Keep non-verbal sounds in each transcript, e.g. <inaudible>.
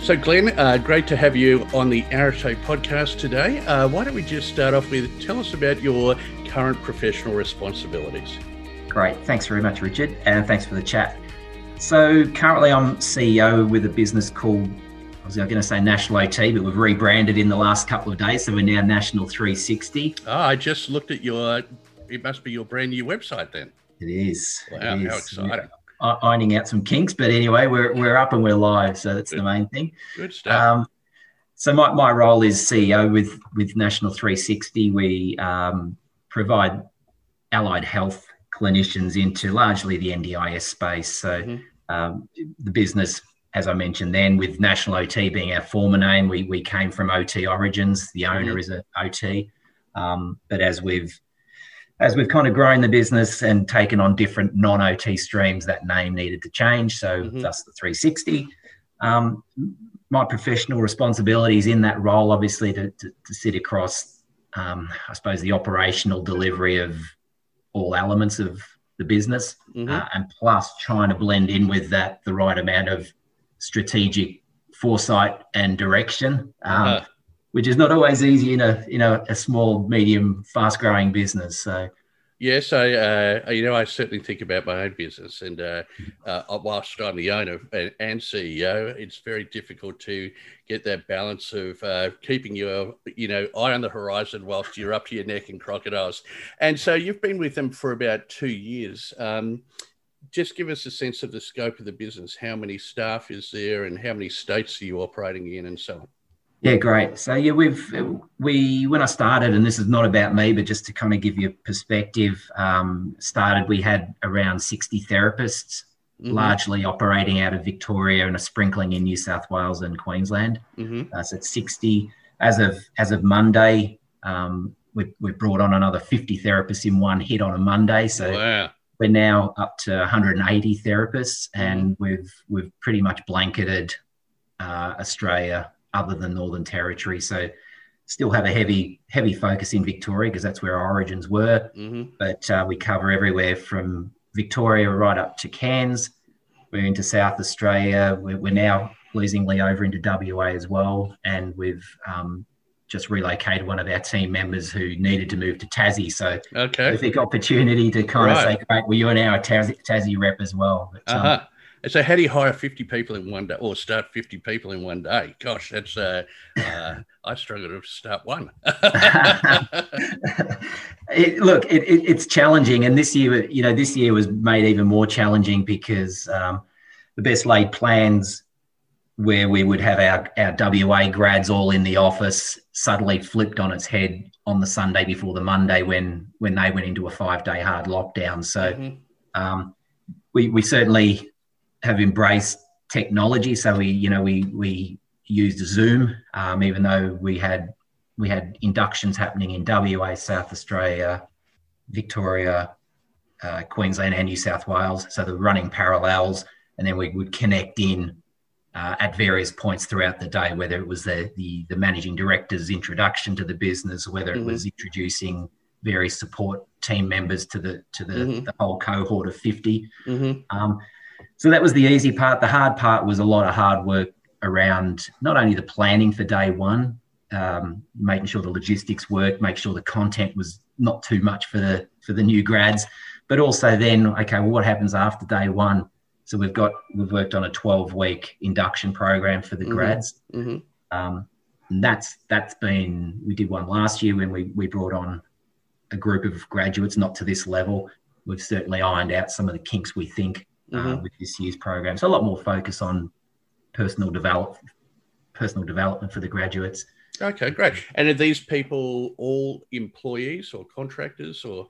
So, Glenn, uh, great to have you on the Arete podcast today. Uh, why don't we just start off with tell us about your current professional responsibilities? Great. Thanks very much, Richard, and thanks for the chat. So, currently, I'm CEO with a business called I was going to say National OT, but we've rebranded in the last couple of days, so we're now National 360. Oh, I just looked at your. It must be your brand new website then. It is. Wow, it is. how exciting! Ironing out some kinks. But anyway, we're, we're up and we're live, so that's Good. the main thing. Good stuff. Um, so my, my role is CEO with with National 360. We um, provide allied health clinicians into largely the NDIS space. So Mhm. um, the business, as I mentioned, then with National OT being our former name, we we came from OT Origins. The owner Mhm. is a OT, um, but as we've as we've kind of grown the business and taken on different non-OT streams, that name needed to change. So Mhm. thus the 360. Um, my professional responsibilities in that role, obviously, to, to, to sit across, um, I suppose, the operational delivery of all elements of the business, Mhm. uh, and plus trying to blend in with that the right amount of strategic foresight and direction. Um, Uh-huh. Which is not always easy in a in a, a small, medium, fast-growing business. So Yes, I uh, you know I certainly think about my own business, and uh, uh, whilst I'm the owner and, and CEO, it's very difficult to get that balance of uh, keeping your you know eye on the horizon whilst you're up to your neck in crocodiles. And so you've been with them for about two years. Um, just give us a sense of the scope of the business. How many staff is there, and how many states are you operating in, and so on. Yeah, great. So yeah, we've we when I started, and this is not about me, but just to kind of give you perspective, um, started we had around sixty therapists, Mhm, largely operating out of Victoria and a sprinkling in New South Wales and Queensland. mhm. Uh, so it's sixty as of as of Monday. Um, we we brought on another fifty therapists in one hit on a Monday. So Wow. we're now up to 180 therapists, and we've we've pretty much blanketed uh, Australia, other than Northern Territory. So still have a heavy heavy focus in Victoria because that's where our origins were, hmm but uh, we cover everywhere from Victoria right up to Cairns. We're into South Australia. We're, we're now pleasingly over into WA as well, and we've um, just relocated one of our team members who needed to move to Tassie. So Okay. terrific opportunity to kind Right. of say, great, well, you are now a Tassie, Tassie rep as well. But, um, Uh-huh. And so, how do you hire 50 people in one day or start 50 people in one day? Gosh, that's, uh, uh, I struggle to start one. <laughs> it, look, it, it, it's challenging, and this year, you know, this year was made even more challenging because um, the best laid plans, where we would have our, our WA grads all in the office, suddenly flipped on its head on the Sunday before the Monday when when they went into a five day hard lockdown. So. Mhm. um, we, we certainly have embraced technology. So we, you know, we, we used Zoom, um, even though we had, we had inductions happening in WA, South Australia, Victoria, uh, Queensland and New South Wales. So the running parallels, and then we would connect in uh, at various points throughout the day, whether it was the, the, the managing director's introduction to the business, whether it Mhm. was introducing various support team members to the to the, Mhm. the whole cohort of 50 Mhm. um, so that was the easy part the hard part was a lot of hard work around not only the planning for day one um, making sure the logistics worked make sure the content was not too much for the for the new grads but also then okay well what happens after day one so we've got we've worked on a 12 week induction program for the Mhm. grads Mhm. um, and that's that's been we did one last year when we we brought on a group of graduates, not to this level. We've certainly ironed out some of the kinks we think uh, Mhm. with this year's program. So a lot more focus on personal develop personal development for the graduates. Okay, great. And are these people all employees or contractors or?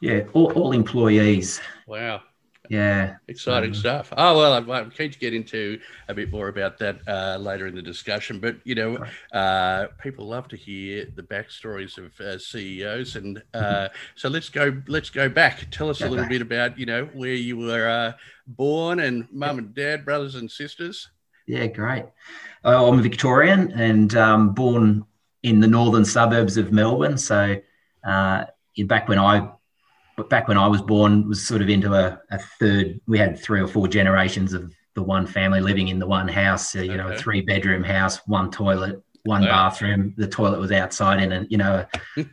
Yeah, all, all employees. Wow. Yeah. Exciting um, stuff. Oh well, I'm, I'm, keen to get into a bit more about that uh, later in the discussion. But you know, uh, people love to hear the backstories of uh, CEOs, and uh, mm-hmm. so let's go. Let's go back. Tell us a little bit about you know where you were uh, born and mum and dad, brothers and sisters. Yeah, great. Uh, I'm a Victorian and um, born in the northern suburbs of Melbourne. So back when I but back when I was born, was sort of into a, a, third. We had three or four generations of the one family living in the one house. Uh, you okay. know, a three bedroom house, one toilet, one bathroom. The toilet was outside in, and you know, <laughs>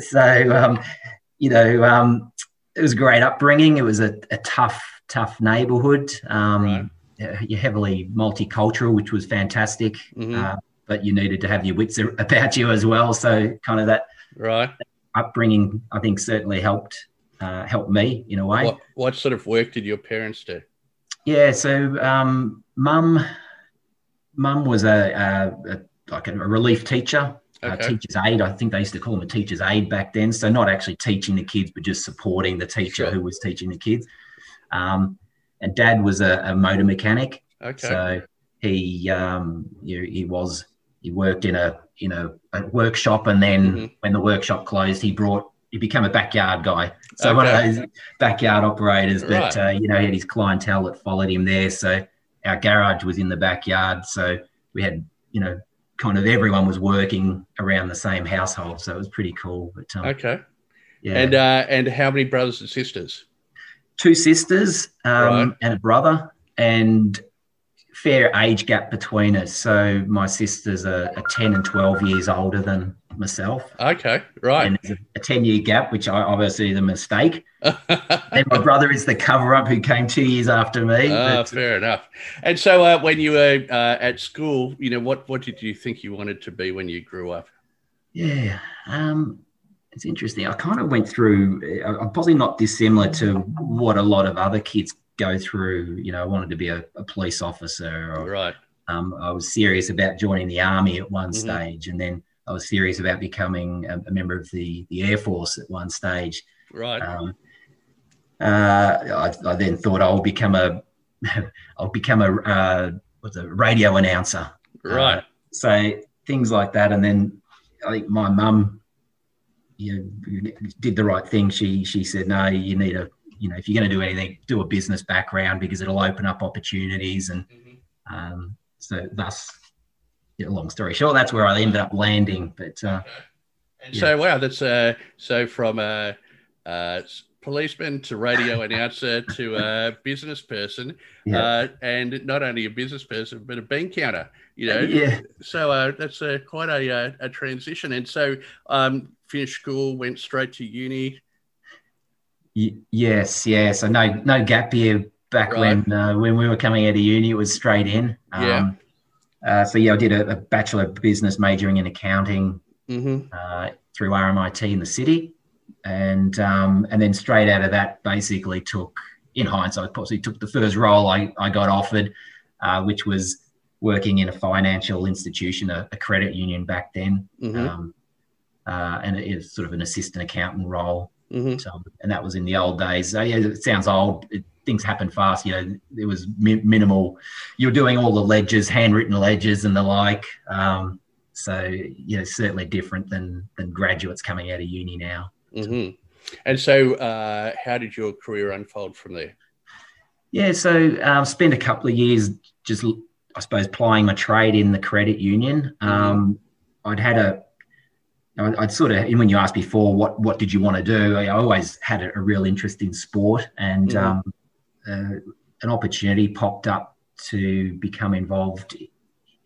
so um, you know, um, it was a great upbringing. It was a, a tough, tough neighbourhood. Um, right. You're heavily multicultural, which was fantastic. Mm-hmm. Uh, but you needed to have your wits about you as well. So kind of that right upbringing, I think, certainly helped uh, helped me in a way. What, what, sort of work did your parents do? Yeah, so um, mum, mum was a, a, a, like a relief teacher, okay. a teacher's aide. I think they used to call them a teacher's aide back then. So not actually teaching the kids, but just supporting the teacher sure. who was teaching the kids. Um, and dad was a, a, motor mechanic. Okay. So he um, he, he was he worked in a in a, a workshop, and then mm-hmm. when the workshop closed, he brought he became a backyard guy. So okay. one of those backyard operators. But right. uh, you know, he had his clientele that followed him there. So our garage was in the backyard. So we had you know kind of everyone was working around the same household. So it was pretty cool. But um, okay. Yeah. And uh, and how many brothers and sisters? Two sisters um, right. and a brother. And fair age gap between us. So my sisters are, are 10 and 12 years older than myself. Okay, right. And there's a 10 year gap, which I obviously is a mistake. <laughs> then my brother is the cover up who came two years after me. Oh, but, fair enough. And so uh, when you were uh, at school, you know, what, what did you think you wanted to be when you grew up? Yeah. Um, it's interesting. I kind of went through, uh, I'm probably not dissimilar to what a lot of other kids go through, you know, I wanted to be a, a police officer. Or, right. Um, I was serious about joining the army at one mm-hmm. stage, and then I was serious about becoming a, a, member of the, the Air Force at one stage. Right. Um, uh, I, I, then thought I'll become a <laughs> I'll become a uh, what's a radio announcer. Right. Uh, so things like that, and then I think my mum, you know, did the right thing. She she said, no, you need a you know, if you're going to do anything, do a business background because it'll open up opportunities. And mm-hmm. um, so, thus, yeah, long story short, that's where I ended up landing. But uh, and yeah. so, wow, that's uh, so from a, a policeman to radio announcer <laughs> to a business person, yeah. uh, and not only a business person but a bean counter. You know, yeah. So uh, that's uh, quite a, uh, a transition. And so, um, finished school, went straight to uni yes, yeah. So no, no gap year back right. when uh, when we were coming out of uni. It was straight in. Yeah. Um, uh, so yeah, I did a, a, bachelor of business majoring in accounting mm-hmm. uh, through RMIT in the city, and um, and then straight out of that, basically took in hindsight, possibly took the first role I, I got offered, uh, which was working in a financial institution, a, a credit union back then, mm-hmm. um, uh, and it is sort of an assistant accountant role. Mm-hmm. So, and that was in the old days. So, yeah, it sounds old. It, things happen fast. You know, there was mi- minimal. You're doing all the ledgers, handwritten ledgers, and the like. Um, so, you know, certainly different than than graduates coming out of uni now. Mm-hmm. And so, uh, how did your career unfold from there? Yeah, so um, spent a couple of years just, I suppose, plying my trade in the credit union. Mm-hmm. Um, I'd had a I'd sort of, when you asked before, what what did you want to do? I always had a, a real interest in sport, and mm-hmm. um, uh, an opportunity popped up to become involved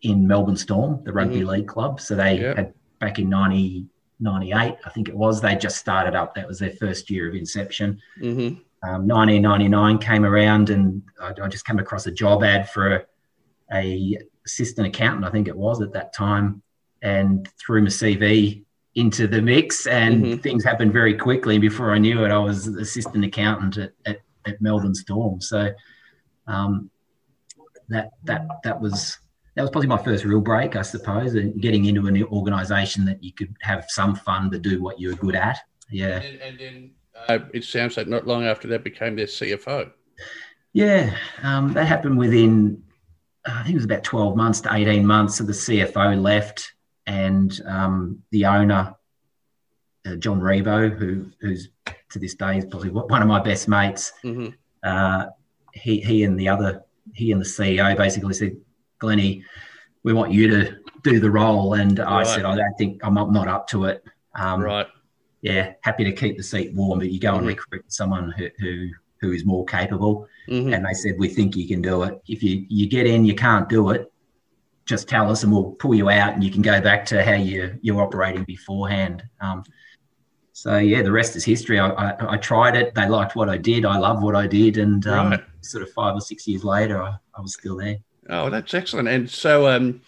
in Melbourne Storm, the rugby mm-hmm. league club. So they yeah. had back in 90, 98, I think it was, they just started up. That was their first year of inception. Mm-hmm. Um, 1999 came around, and I, I, just came across a job ad for a, a assistant accountant, I think it was at that time, and through my CV into the mix and mm-hmm. things happened very quickly. And before I knew it, I was assistant accountant at, at, at Melbourne Storm. So um, that that that was that was probably my first real break, I suppose, and getting into an organisation that you could have some fun but do what you're good at. Yeah. And, and then uh, it sounds like not long after that became their CFO. Yeah, um, that happened within, I think it was about 12 months to 18 months. So the CFO left and um, the owner, uh, John Ribot, who who's to this day is probably one of my best mates. Mm-hmm. Uh, he he and the other he and the CEO basically said, Glennie, we want you to do the role, and right. I said I don't think I'm not up to it. Um, right. Yeah, happy to keep the seat warm, but you go mm-hmm. and recruit someone who, who who is more capable. Mm-hmm. And they said, we think you can do it. If you you get in, you can't do it just tell us and we'll pull you out and you can go back to how you you're operating beforehand. Um, so yeah, the rest is history. I, I, I, tried it. They liked what I did. I love what I did, and um, right. sort of five or six years later, I, I, was still there. Oh, that's excellent. And so, um,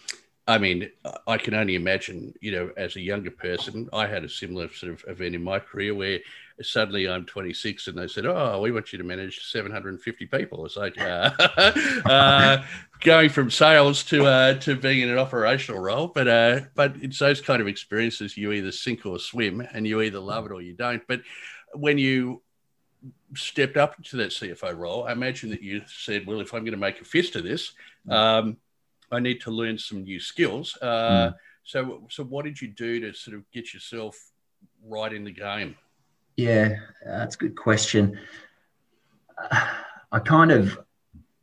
I mean, I can only imagine, you know, as a younger person, I had a similar sort of event in my career where suddenly I'm 26 and they said, Oh, we want you to manage 750 people. It's like uh, <laughs> uh, going from sales to uh, to being in an operational role. But uh, but it's those kind of experiences you either sink or swim and you either love it or you don't. But when you stepped up into that CFO role, I imagine that you said, Well, if I'm going to make a fist of this, um, I need to learn some new skills. Uh, mm. So, so what did you do to sort of get yourself right in the game? Yeah, that's a good question. I kind of,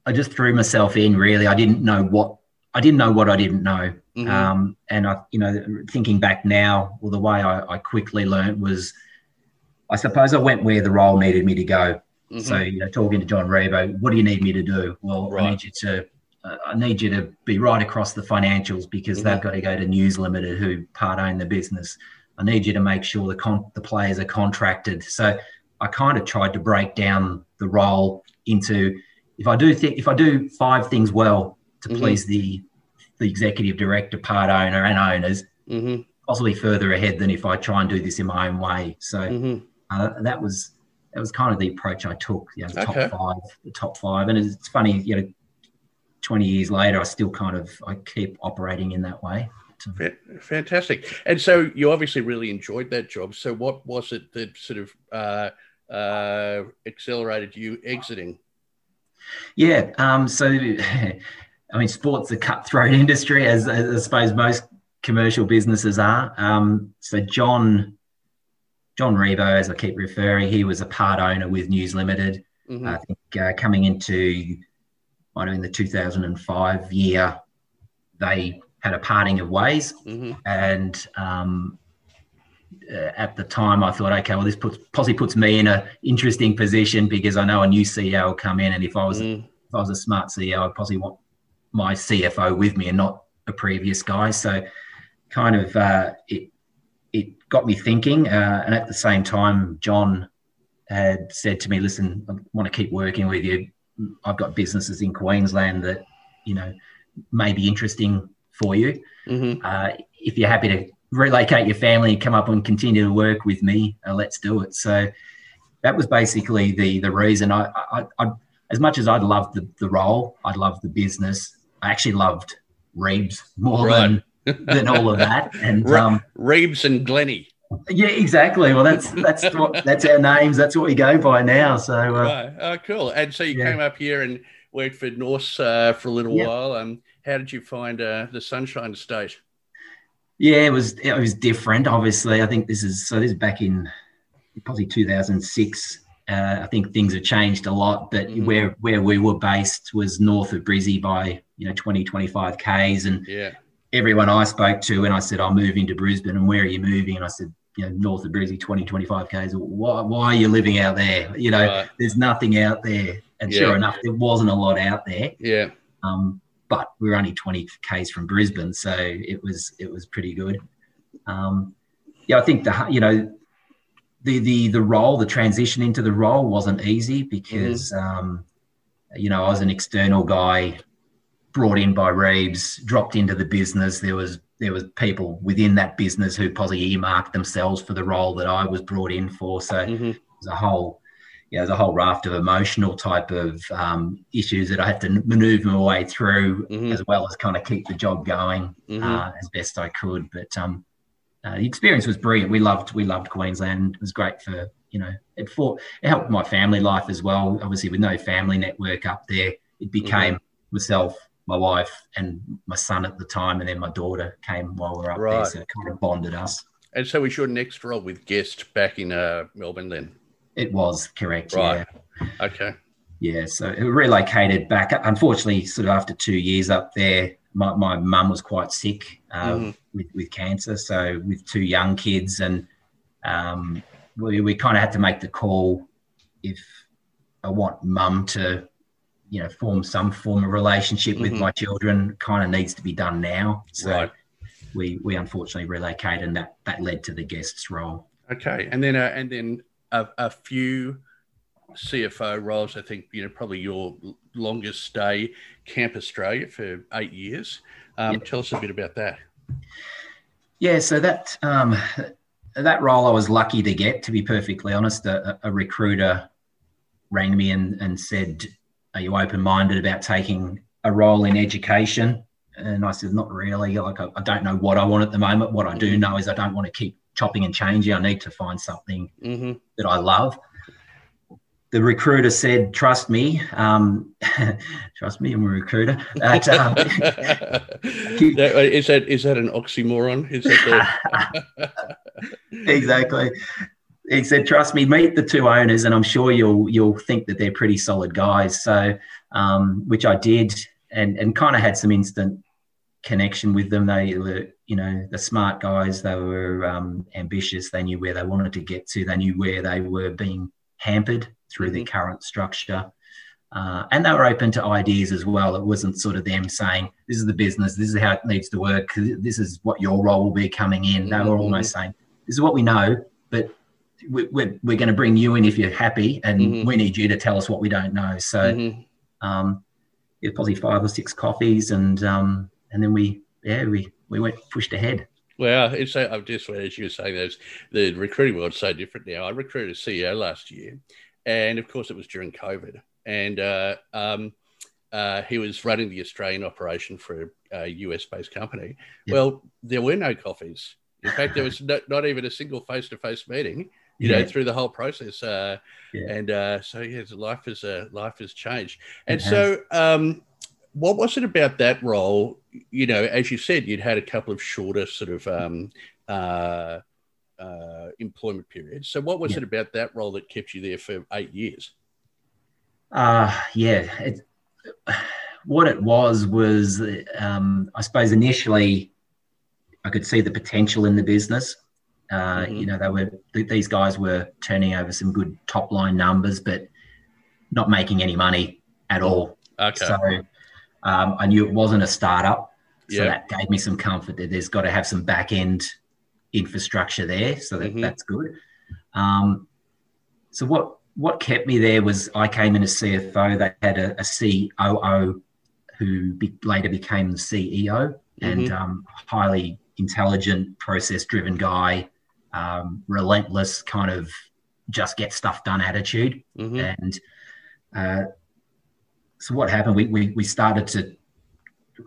I just threw myself in. Really, I didn't know what I didn't know what I didn't know. Mm-hmm. Um, and I, you know, thinking back now, well, the way I, I, quickly learned was, I suppose I went where the role needed me to go. Mm-hmm. So, you know, talking to John Ribot, what do you need me to do? Well, right. I need you to, uh, I need you to be right across the financials because mm-hmm. they've got to go to News Limited, who part own the business. I need you to make sure the con- the players are contracted. So I kind of tried to break down the role into if I do th- if I do five things well to mm-hmm. please the the executive director, part owner, and owners, mm-hmm. possibly further ahead than if I try and do this in my own way. So mm-hmm. uh, that was that was kind of the approach I took. You know, the okay. top five, the top five, and it's funny, you know, twenty years later, I still kind of I keep operating in that way. Fantastic. And so you obviously really enjoyed that job. So what was it that sort of uh, uh, accelerated you exiting? Yeah. Um, so, <laughs> I mean, sports a cutthroat industry, as, as I suppose most commercial businesses are. Um, so John, John Ribot, as I keep referring, he was a part owner with News Limited. Mm-hmm. I think uh, coming into might have been the 2005 year, they had a parting of ways. Mm-hmm. And um, uh, at the time, I thought, okay, well, this puts possibly puts me in an interesting position because I know a new CEO will come in, and if I was mm. if I was a smart CEO, I'd possibly want my CFO with me and not a previous guy. So, kind of, uh, it it got me thinking. Uh, and at the same time, John had said to me, "Listen, I want to keep working with you. I've got businesses in Queensland that you know may be interesting for you. Mm-hmm. Uh, if you're happy to relocate your family and come up and continue to work with me, uh, let's do it. So that was basically the the reason. I, I, I as much as I'd loved the, the role, I'd loved the business. I actually loved Reeves more right. than than all of that. <laughs> And um, Reeves and Glennie. Yeah, exactly. Well, that's that's what that's our names. That's what we go by now. So uh, right. Oh, cool. And so you yeah. came up here and worked for Norse uh, for a little yep. while. Um, how did you find uh, the Sunshine State? Yeah, it was it was different. Obviously, I think this is so. This is back in probably 2006. Uh, I think things have changed a lot, but mm-hmm. where where we were based was north of Brizzy by you know 20 25 k's, and yeah. everyone I spoke to, and I said I'm moving to Brisbane, and where are you moving? And I said you know north of Brizzy 20 25 k's. Why why are you living out there? You know, right. there's nothing out there, and yeah. sure enough, there wasn't a lot out there. Yeah. Um, but we were only 20 k's from Brisbane, so it was it was pretty good. Um, yeah, I think the you know the the the role, the transition into the role wasn't easy because mm-hmm. um, you know I was an external guy brought in by Reeves, dropped into the business. There was there was people within that business who possibly earmarked themselves for the role that I was brought in for. So mm-hmm. it was a whole you know, there's a whole raft of emotional type of um, issues that I had to maneuver my way through, mm-hmm. as well as kind of keep the job going mm-hmm. uh, as best I could. But um, uh, the experience was brilliant. We loved we loved Queensland. It was great for you know, it for it helped my family life as well. Obviously, with no family network up there, it became mm-hmm. myself, my wife, and my son at the time, and then my daughter came while we are up right. there, so it kind of bonded us. And so, was your next role with Guest back in uh, Melbourne then? It was correct. Right. Yeah. Okay. Yeah. So it relocated back. Unfortunately, sort of after two years up there, my, my mum was quite sick uh, mm-hmm. with, with cancer. So with two young kids, and um, we, we kind of had to make the call if I want mum to, you know, form some form of relationship mm-hmm. with my children, kind of needs to be done now. So right. we we unfortunately relocated, and that that led to the guests role. Okay, and then uh, and then a, a few CFO roles. I think you know probably your longest stay, Camp Australia for eight years. Um, yep. Tell us a bit about that. Yeah, so that um, that role I was lucky to get. To be perfectly honest, a, a recruiter rang me and, and said, "Are you open minded about taking a role in education?" And I said, "Not really. Like I, I don't know what I want at the moment. What I do mm-hmm. know is I don't want to keep chopping and changing. I need to find something mm-hmm. that I love." the recruiter said, "Trust me, um, <laughs> trust me, I'm a recruiter." But, um, <laughs> is that is that an oxymoron? Is that the... <laughs> exactly? He said, "Trust me, meet the two owners, and I'm sure you'll you'll think that they're pretty solid guys." So, um, which I did, and and kind of had some instant connection with them. They were, you know, the smart guys. They were um, ambitious. They knew where they wanted to get to. They knew where they were being hampered through mm-hmm. the current structure. Uh, and they were open to ideas as well. It wasn't sort of them saying, this is the business, this is how it needs to work, this is what your role will be coming in. They were mm-hmm. almost saying, this is what we know, but we're, we're, we're going to bring you in if you're happy, and mm-hmm. we need you to tell us what we don't know. So mm-hmm. um, it probably five or six coffees, and um, and then we, yeah, we, we went pushed ahead. Well, it's I'm just as you were saying, those the recruiting world's so different now. I recruited a CEO last year, and of course it was during COVID, and uh, um, uh, he was running the Australian operation for a US based company. Yep. Well, there were no coffees. In fact, there was no, <laughs> not even a single face to face meeting. You yeah. know, through the whole process, uh, yeah. and uh, so yeah, life has uh, life has changed. And so, um, what was it about that role? You know, as you said, you'd had a couple of shorter sort of um, uh, uh, employment periods. So, what was yeah. it about that role that kept you there for eight years? Uh, yeah. It, what it was was, um, I suppose, initially I could see the potential in the business. Uh, mm-hmm. You know, they were these guys were turning over some good top line numbers, but not making any money at all. Okay. So um, I knew it wasn't a startup. So yep. that gave me some comfort that there's got to have some back end infrastructure there, so that, mm-hmm. that's good. Um, so what what kept me there was I came in as CFO. They had a, a COO who be, later became the CEO, mm-hmm. and um, highly intelligent, process driven guy, um, relentless, kind of just get stuff done attitude. Mm-hmm. And uh, so what happened? We, we we started to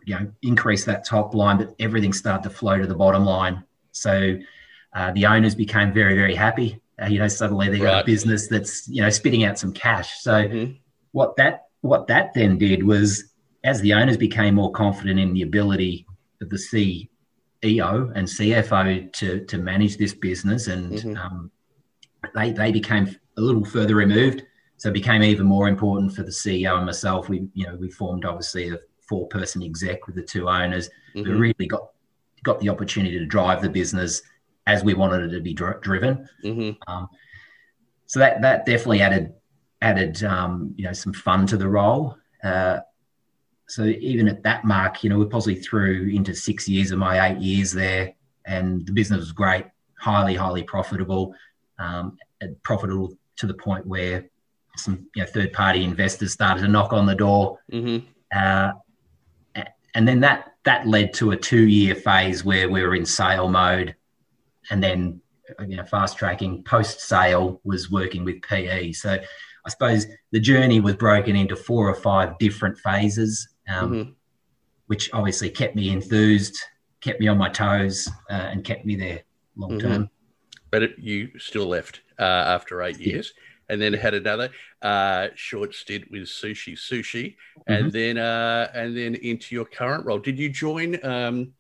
you know increase that top line, but everything started to flow to the bottom line. So uh, the owners became very, very happy. Uh, you know, suddenly they got right. a business that's you know spitting out some cash. So mm-hmm. what that what that then did was, as the owners became more confident in the ability of the CEO and CFO to to manage this business, and mm-hmm. um, they they became a little further removed. So it became even more important for the CEO and myself. We you know we formed obviously a four person exec with the two owners. Mm-hmm. We really got got the opportunity to drive the business as we wanted it to be dr- driven. Mm-hmm. Um, so that that definitely added added um, you know some fun to the role. Uh, so even at that mark, you know, we're possibly through into six years of my eight years there, and the business was great, highly highly profitable, um, profitable to the point where some you know, third party investors started to knock on the door. Mm-hmm. Uh, and then that that led to a two year phase where we were in sale mode, and then you know fast tracking post sale was working with PE. So I suppose the journey was broken into four or five different phases, um, mm-hmm. which obviously kept me enthused, kept me on my toes, uh, and kept me there long term. Mm-hmm. But it, you still left uh, after eight years. And then had another uh, short stint with Sushi Sushi, and Mm-hmm. then uh, and then into your current role. Did you join um,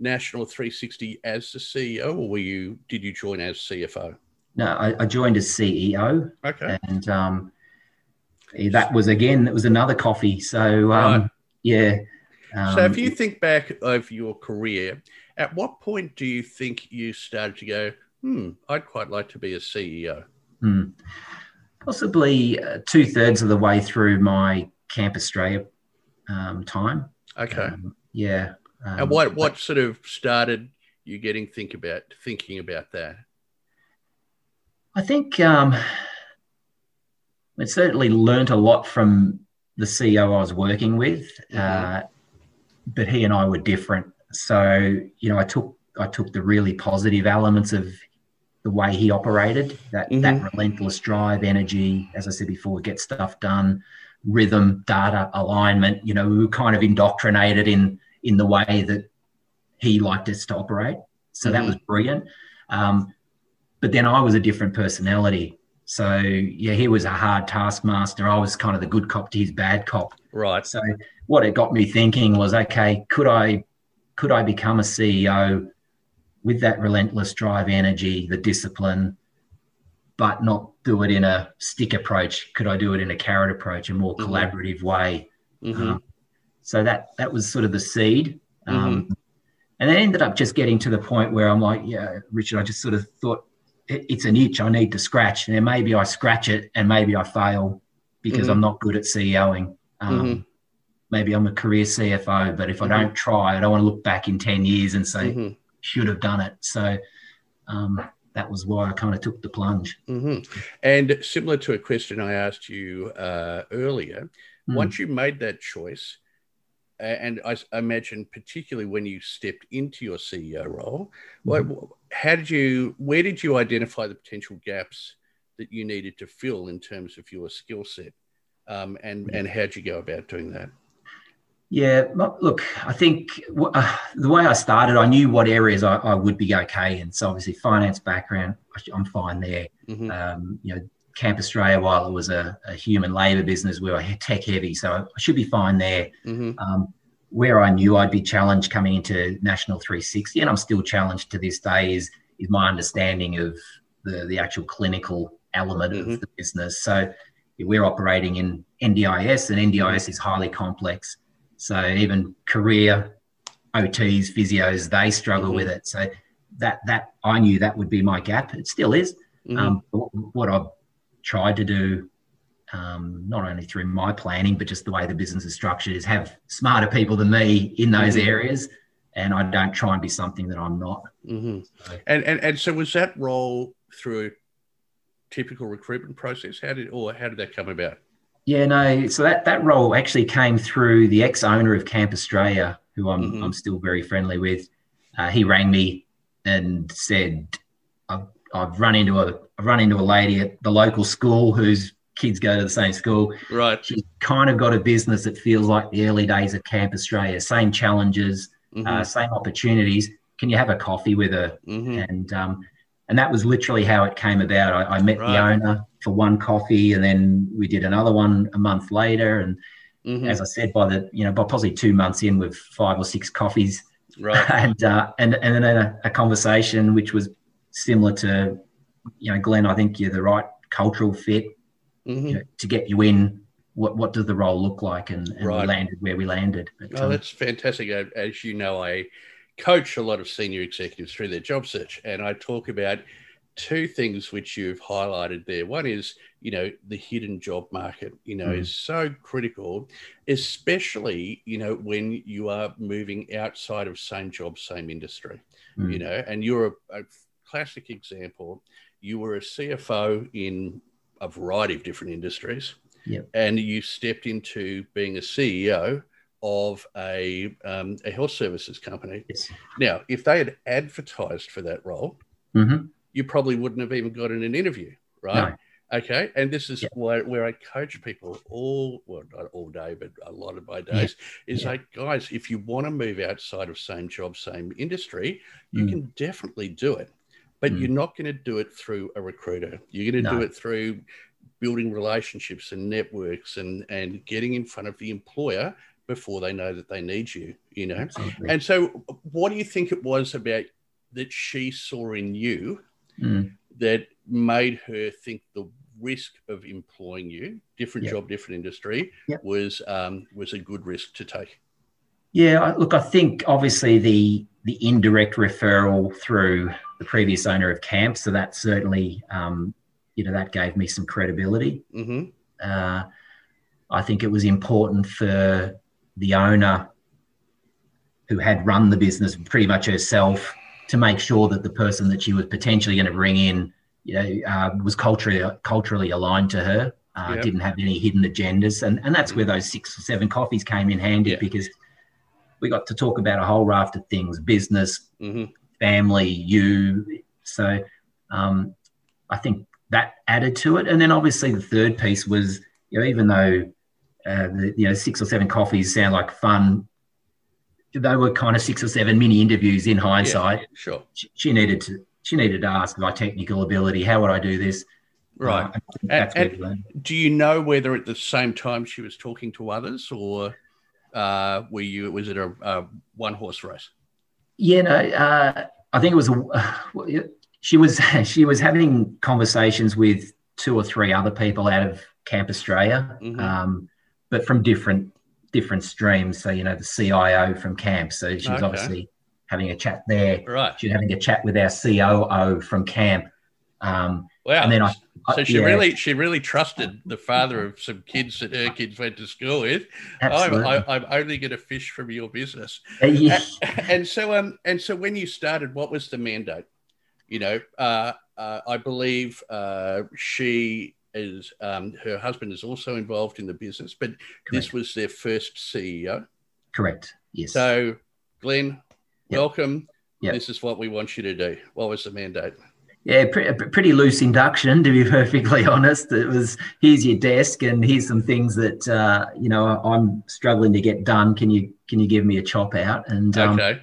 National 360 as the CEO, or were you did you join as CFO? No, I, I joined as CEO, Okay, and um, that was again that was another coffee. So um, Right. yeah. Um, so if you think back over your career, at what point do you think you started to go, hmm, I'd quite like to be a CEO? Hmm. Possibly uh, two thirds of the way through my Camp Australia um, time. Okay. Um, yeah. Um, and what what sort of started you getting think about thinking about that? I think um, I certainly learnt a lot from the CEO I was working with, uh, but he and I were different. So you know, I took I took the really positive elements of the way he operated that that relentless drive, energy, as I said before, get stuff done, rhythm, data, alignment. You know, we were kind of indoctrinated in in the way that he liked us to operate. So that Mhm. was brilliant. Um, but then I was a different personality. So yeah, he was a hard taskmaster. I was kind of the good cop to his bad cop. Right. So what it got me thinking was, okay, could I could I become a CEO with that relentless drive, energy, the discipline, but not do it in a stick approach? Could I do it in a carrot approach, a more Mhm. collaborative way? Mhm. Um, so that that was sort of the seed. Um, And then ended up just getting to the point where I'm like, yeah, Richard, I just sort of thought it, it's an itch I need to scratch. And then maybe I scratch it and maybe I fail because Mhm. I'm not good at CEOing. Um, Mhm. Maybe I'm a career CFO, but if I don't try, I don't want to look back in 10 years and say. Should have done it. So um, that was why I kind of took the plunge. Mhm. And similar to a question I asked you uh, earlier, Mm. once you made that choice, and I imagine particularly when you stepped into your CEO role, what, how did you, where did you identify the potential gaps that you needed to fill in terms of your skill set, um, and and how did you go about doing that? Yeah, look, I think w- uh, the way I started, I knew what areas I, I would be okay in. So obviously, finance background, I'm fine there. Mhm. Um, you know, Camp Australia, while it was a, a human labour business, we were tech heavy, so I should be fine there. Mhm. Um, where I knew I'd be challenged coming into National 360, and I'm still challenged to this day, is is my understanding of the the actual clinical element Mhm. of the business. So we're operating in NDIS, and NDIS is highly complex. So even career OTs, physios, they struggle Mhm. with it. So that that I knew that would be my gap. It still is. Mhm. Um, but what I've tried to do, um, not only through my planning, but just the way the business is structured, is have smarter people than me in those Mhm. areas. And I don't try and be something that I'm not. hmm So- And, and and so was that role through a typical recruitment process? How did or how did that come about? Yeah, no. So that, that role actually came through the ex owner of Camp Australia, who I'm, Mhm. I'm still very friendly with. Uh, he rang me and said, I've, I've run into a I've run into a lady at the local school whose kids go to the same school. Right. She's kind of got a business that feels like the early days of Camp Australia. Same challenges, Mhm. uh, same opportunities. Can you have a coffee with her? Mhm. and um, and that was literally how it came about. I, I met the owner for one coffee, and then we did another one a month later. And Mhm. as I said, by the you know by possibly two months in, with five or six coffees, Right. <laughs> and uh, and and then a, a conversation which was similar to you know Glenn. I think you're the right cultural fit Mhm. you know, to get you in. What what does the role look like? And, and Right. we landed where we landed. But, Oh, um, that's fantastic. As you know, I coach a lot of senior executives through their job search, and I talk about two things which you've highlighted there. One is, you know, the hidden job market, you know, Mhm. is so critical, especially, you know, when you are moving outside of same job, same industry, mm, you know, and you're a, a classic example. You were a CFO in a variety of different industries Yep. and you stepped into being a CEO of a, um, a health services company. yes. Now, if they had advertised for that role, Mhm. you probably wouldn't have even gotten an interview, right? Okay. And this is Yeah. where, where I coach people all, well, not all day, but a lot of my days is Yeah. like, guys, if you want to move outside of same job, same industry, you Mm. can definitely do it. but mm. you're not going to do it through a recruiter. You're going to no. do it through building relationships and networks and and getting in front of the employer before they know that they need you. You know, Absolutely. and so what do you think it was about that she saw in you mm. that made her think the risk of employing you, different yep. job, different industry, yep. was um, was a good risk to take. Yeah, look, I think obviously the the indirect referral through the previous owner of camp, so that certainly um, you know that gave me some credibility. Mm-hmm. Uh, I think it was important for the owner who had run the business pretty much herself to make sure that the person that she was potentially going to bring in you know, uh, was culturally culturally aligned to her. Uh, yep. Didn't have any hidden agendas, and and that's where those six or seven coffees came in handy because we got to talk about a whole raft of things: business, mm-hmm. family, you. So, um, I think that added to it, and then obviously the third piece was, you know, even though uh, the, you know six or seven coffees sound like fun, they were kind of six or seven mini interviews in hindsight. Yeah, sure. She, she needed to she needed to ask my technical ability. How would I do this? Right. Uh, and, and do you know whether at the same time she was talking to others, or uh, were you? Was it a, a one horse race? Yeah, no. Uh, I think it was. A, <laughs> she was <laughs> she was having conversations with two or three other people out of Camp Australia, mm-hmm. um, but from different different streams. So you know the CIO from Camp. So she was okay. obviously having a chat there. Right. She's having a chat with our COO from camp. Um, wow. And then I, so she yeah. really she really trusted the father of some kids that her kids went to school with. Absolutely. I'm, I, am only going to fish from your business. Uh, yeah. and, and, so um and so when you started, what was the mandate? You know, uh, uh, I believe uh, she is um, her husband is also involved in the business, but Correct. this was their first CEO. Correct. Yes. So, Glenn, Yep. Welcome. Yep. This is what we want you to do. What was the mandate? Yeah, pre- pretty loose induction, to be <laughs> perfectly honest. It was here's your desk, and here's some things that uh, you know I'm struggling to get done. Can you can you give me a chop out? And um, okay.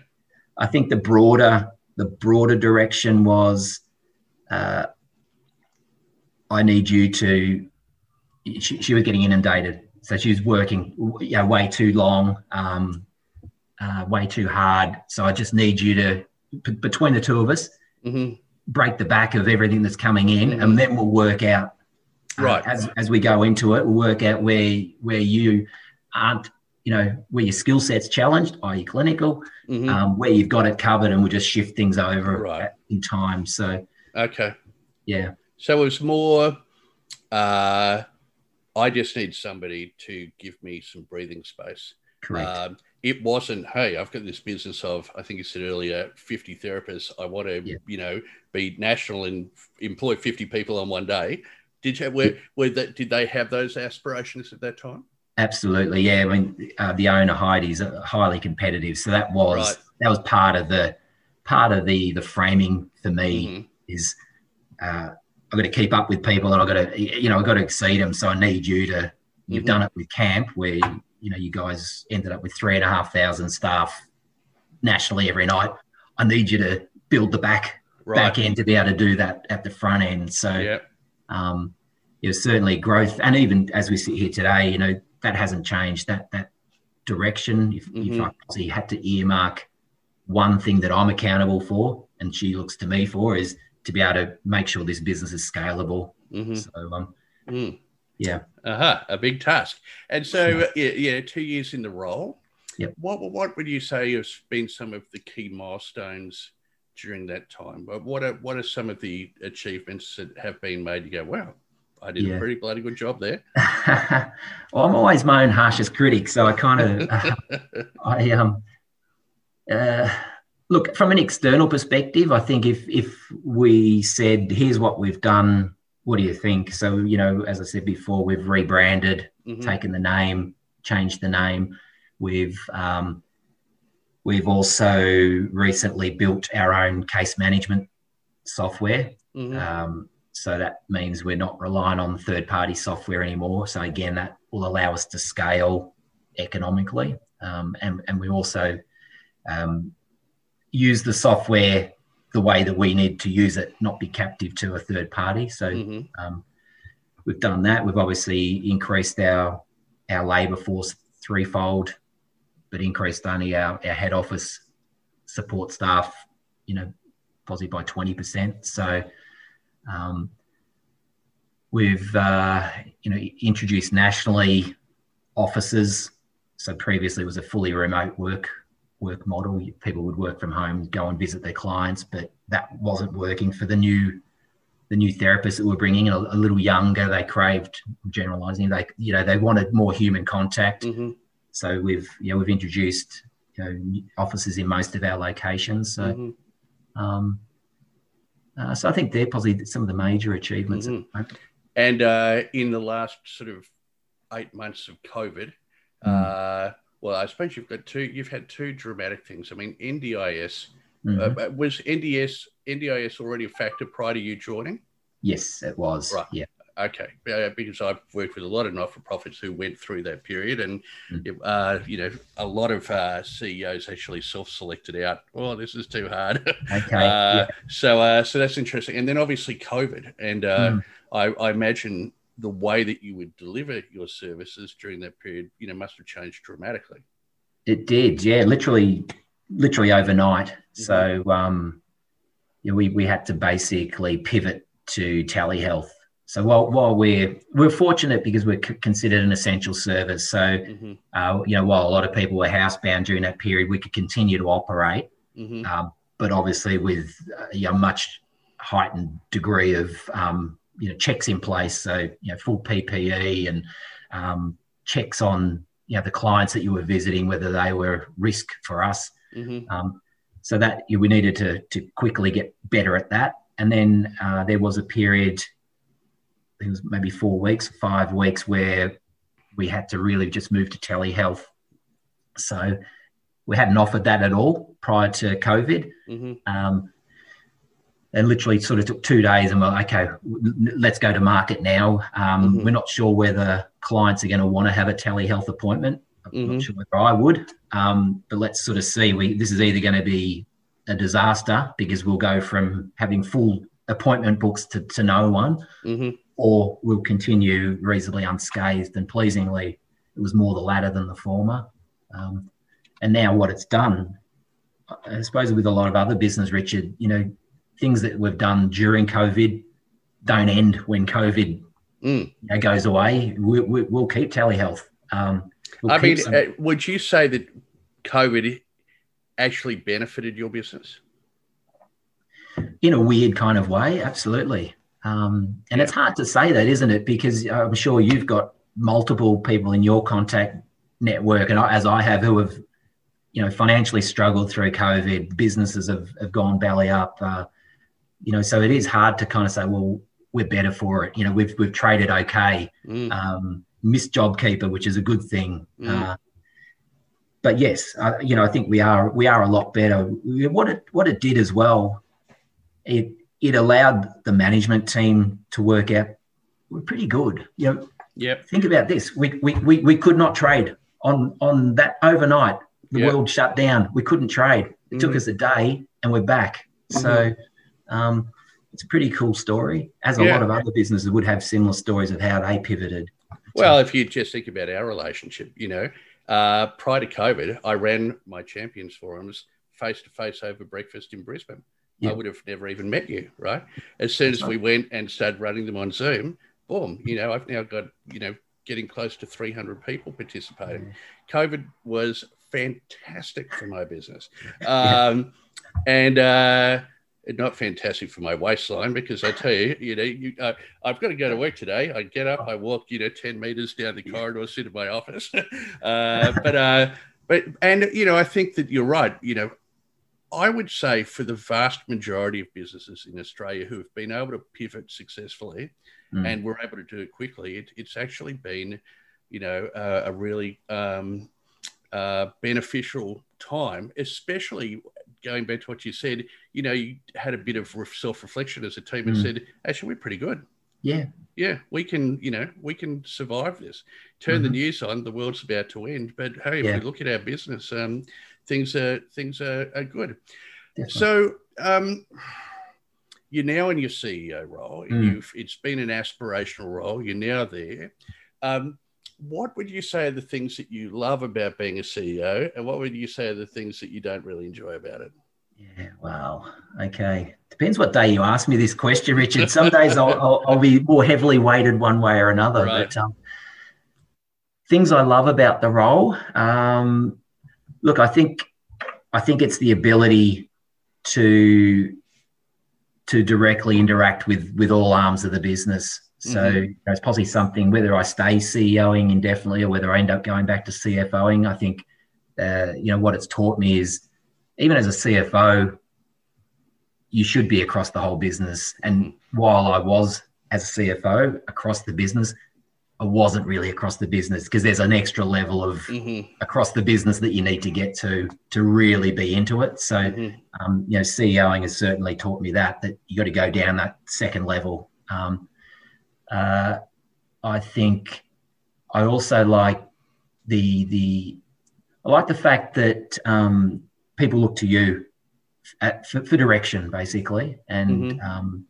I think the broader the broader direction was uh, I need you to. She, she, was getting inundated, so she was working you know, way too long. Um, uh, way too hard. So I just need you to, p- between the two of us, mm-hmm. break the back of everything that's coming in, mm-hmm. and then we'll work out. Uh, right. As, as we go into it, we'll work out where where you aren't, you know, where your skill set's challenged, i.e., clinical, mm-hmm. um, where you've got it covered, and we'll just shift things over right. in time. So. Okay. Yeah. So it was more. Uh, I just need somebody to give me some breathing space. Correct. Um, it wasn't, hey, I've got this business of, I think you said earlier, 50 therapists. I want to, yeah. you know, be national and employ 50 people on one day. Did you, were, were that, did they have those aspirations at that time? Absolutely. Yeah. I mean, uh, the owner Heidi's highly competitive. So that was, right. that was part of the, part of the, the framing for me mm-hmm. is, uh, I've got to keep up with people and I've got to, you know, I've got to exceed them. So I need you to, you've mm-hmm. done it with camp where you know, you guys ended up with three and a half thousand staff nationally every night. I need you to build the back right. back end to be able to do that at the front end. So, yeah. um, it was certainly growth, and even as we sit here today, you know, that hasn't changed. That that direction. If, mm-hmm. if I had to earmark one thing that I'm accountable for, and she looks to me for, is to be able to make sure this business is scalable. Mm-hmm. So, um, mm. Yeah. Uh-huh. A big task. And so, yeah, yeah, two years in the role. Yep. What, what would you say has been some of the key milestones during that time? But what are, what are some of the achievements that have been made? You go, wow, I did yeah. a pretty bloody good job there. <laughs> well, I'm always my own harshest critic, so I kind of, uh, I um, uh, look from an external perspective. I think if if we said, "Here's what we've done what do you think? So, you know, as I said before, we've rebranded, mm-hmm. taken the name, changed the name. We've um, we've also recently built our own case management software. Mm-hmm. Um, so that means we're not relying on third party software anymore. So again, that will allow us to scale economically, um, and and we also um, use the software the way that we need to use it, not be captive to a third party. So mm-hmm. um, we've done that. We've obviously increased our our labour force threefold, but increased only our, our head office support staff, you know, possibly by twenty percent. So um, we've uh, you know introduced nationally offices. So previously it was a fully remote work work model. People would work from home, go and visit their clients, but that wasn't working for the new the new therapists that we're bringing in. A, a little younger, they craved generalizing. They you know they wanted more human contact. Mm-hmm. So we've you know we've introduced you know offices in most of our locations. So. Mm-hmm. Um, uh, so I think they're probably some of the major achievements. Mm-hmm. And uh, in the last sort of eight months of COVID, mm. uh, well, I suppose you've got two. You've had two dramatic things. I mean, NDIS mm-hmm. uh, was NDS NDIS already a factor prior to you joining. Yes, it was. Right. Yeah. Okay, uh, because I've worked with a lot of not-for-profits who went through that period, and mm. uh, you know, a lot of uh, CEOs actually self-selected out. Oh, this is too hard. <laughs> Okay. Uh, yeah. So, uh, so that's interesting. And then obviously COVID, and mm. I, I imagine the way that you would deliver your services during that period, you know, must have changed dramatically. It did, yeah, literally, literally overnight. Mm-hmm. So, um, yeah, we we had to basically pivot to telehealth. So while while we're we're fortunate because we're c- considered an essential service, so mm-hmm. uh, you know while a lot of people were housebound during that period, we could continue to operate. Mm-hmm. Um, but obviously, with a much heightened degree of um, you know checks in place, so you know full PPE and um, checks on you know the clients that you were visiting, whether they were risk for us. Mm-hmm. Um, so that we needed to to quickly get better at that. And then uh, there was a period, it was maybe four weeks, five weeks, where we had to really just move to telehealth. So we hadn't offered that at all prior to COVID. Mm-hmm. Um, and literally sort of took two days and we're like, okay, let's go to market now. Um, mm-hmm. We're not sure whether clients are going to want to have a telehealth appointment. I'm mm-hmm. not sure whether I would, um, but let's sort of see. We this is either going to be a disaster because we'll go from having full appointment books to, to no one, mm-hmm. or we'll continue reasonably unscathed. And pleasingly, it was more the latter than the former. Um, and now what it's done, I suppose, with a lot of other business, Richard, you know, things that we've done during COVID don't end when COVID mm. you know, goes away. We, we, will keep telehealth. Um, we'll I mean, some... uh, would you say that COVID actually benefited your business? In a weird kind of way, absolutely. Um, and yeah. it's hard to say that, isn't it? Because I'm sure you've got multiple people in your contact network, and as I have, who have, you know, financially struggled through COVID. Businesses have, have gone belly up. Uh, you know, so it is hard to kind of say, well, we're better for it. You know, we've we've traded okay. Mm. Um, missed JobKeeper, which is a good thing. Mm. Uh, but yes, uh, you know, I think we are we are a lot better. What it what it did as well, it it allowed the management team to work out we're pretty good. You know, yep. think about this. We, we, we, we could not trade on on that overnight. The yep. world shut down. We couldn't trade. It mm-hmm. took us a day, and we're back. Mm-hmm. Um, it's a pretty cool story, as a yeah. lot of other businesses would have similar stories of how they pivoted. Well, if you just think about our relationship, you know, uh, prior to COVID, I ran my champions forums face to face over breakfast in Brisbane. I would have never even met you, right? As soon as we went and started running them on Zoom, boom, you know, I've now got, you know, getting close to 300 people participating. COVID was fantastic for my business. <laughs> Um, and, uh, not fantastic for my waistline because I tell you, <laughs> you know, you, uh, I've got to go to work today. I get up, I walk, you know, ten meters down the corridor, sit in my office. <laughs> uh, but, uh, but, and you know, I think that you're right. You know, I would say for the vast majority of businesses in Australia who have been able to pivot successfully, mm. and were able to do it quickly, it, it's actually been, you know, uh, a really um, uh, beneficial time, especially going back to what you said, you know, you had a bit of self reflection as a team and mm. said, actually, we're pretty good. Yeah. Yeah, we can, you know, we can survive this. Turn mm-hmm. the news on, the world's about to end. But hey, if yeah. we look at our business, um, things are things are, are good. definitely. So um, you're now in your CEO role. Mm. You've it's been an aspirational role. You're now there. Um, what would you say are the things that you love about being a CEO, and what would you say are the things that you don't really enjoy about it? Yeah, wow. Okay. Depends what day you ask me this question, Richard. Some days I'll, <laughs> I'll, I'll be more heavily weighted one way or another. Right. But um, things I love about the role, um, look, I think I think it's the ability to to directly interact with with all arms of the business. So Mhm. you know, it's possibly something whether I stay CEOing indefinitely or whether I end up going back to CFOing. I think uh, you know what it's taught me is even as a CFO, you should be across the whole business. And while I was as a CFO across the business, I wasn't really across the business because there's an extra level of hmm across the business that you need to get to to really be into it. So, hmm um, you know, CEOing has certainly taught me that that you got to go down that second level. Um, uh, I think I also like the the I like the fact that um, people look to you at, for, for direction, basically, and um,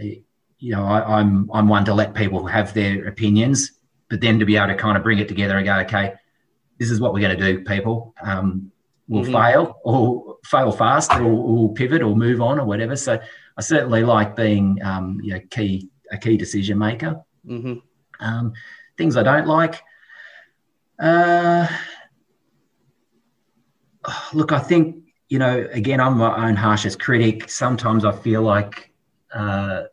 you know, I, I'm I'm one to let people have their opinions, but then to be able to kind of bring it together and go, okay, this is what we're going to do, people. Um, we'll Mhm. fail or fail fast, or we'll pivot or move on or whatever. So I certainly like being, um, you know, key a key decision maker. hmm Um, things I don't like. Uh, look, I think you know. Again, I'm my own harshest critic. Sometimes I feel like, uh,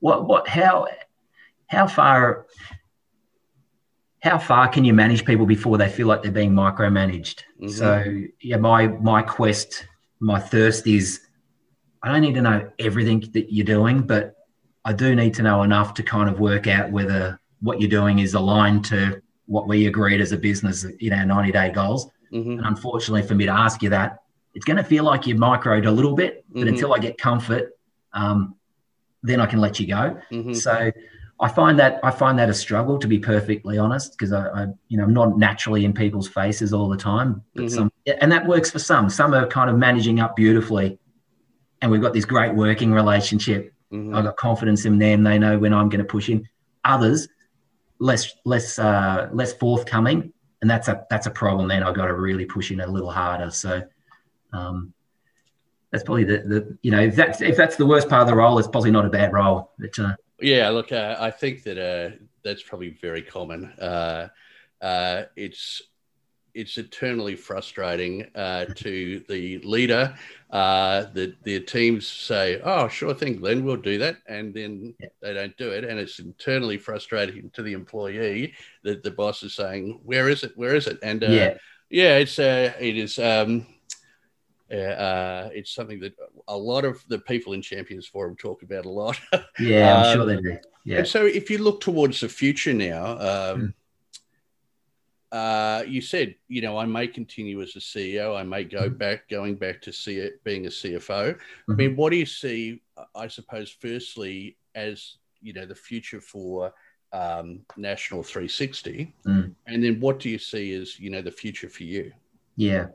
what, what, how, how far, how far can you manage people before they feel like they're being micromanaged? Mhm. So yeah, my my quest, my thirst is, I don't need to know everything that you're doing, but I do need to know enough to kind of work out whether what you're doing is aligned to what we agreed as a business in our 90 day goals. hmm And unfortunately, for me to ask you that, it's going to feel like you're microed a little bit, but Mhm. until I get comfort, um, then I can let you go. hmm So I find that I find that a struggle to be perfectly honest, because I, I, you know, I'm not naturally in people's faces all the time. But Mhm. some, and that works for some. Some are kind of managing up beautifully, and we've got this great working relationship. Hmm I've got confidence in them. They know when I'm going to push in. Others, less less uh, less forthcoming, and that's a that's a problem. Then I've got to really push in a little harder. So. Um, that's probably the, the you know if that's if that's the worst part of the role, it's probably not a bad role. But uh, Yeah, look, uh, I think that uh, that's probably very common. Uh, uh, it's it's eternally frustrating uh, to the leader uh, that their teams say, "Oh, sure thing, Glenn, we'll do that," and then Yeah. they don't do it, and it's internally frustrating to the employee that the boss is saying, "Where is it? Where is it?" And uh, yeah, yeah, it's uh, it is. Um, uh, uh, it's something that a lot of the people in Champions Forum talk about a lot. yeah, I'm um, sure they do. Yeah, And so, if you look towards the future now, um, Mm. Uh, you said, you know, I may continue as a CEO. I may go Mm. back, going back to being a CFO. I Mhm. mean, what do you see? I suppose, firstly, as you know, the future for um, National 360, Mm. and then what do you see as you know the future for you? yeah.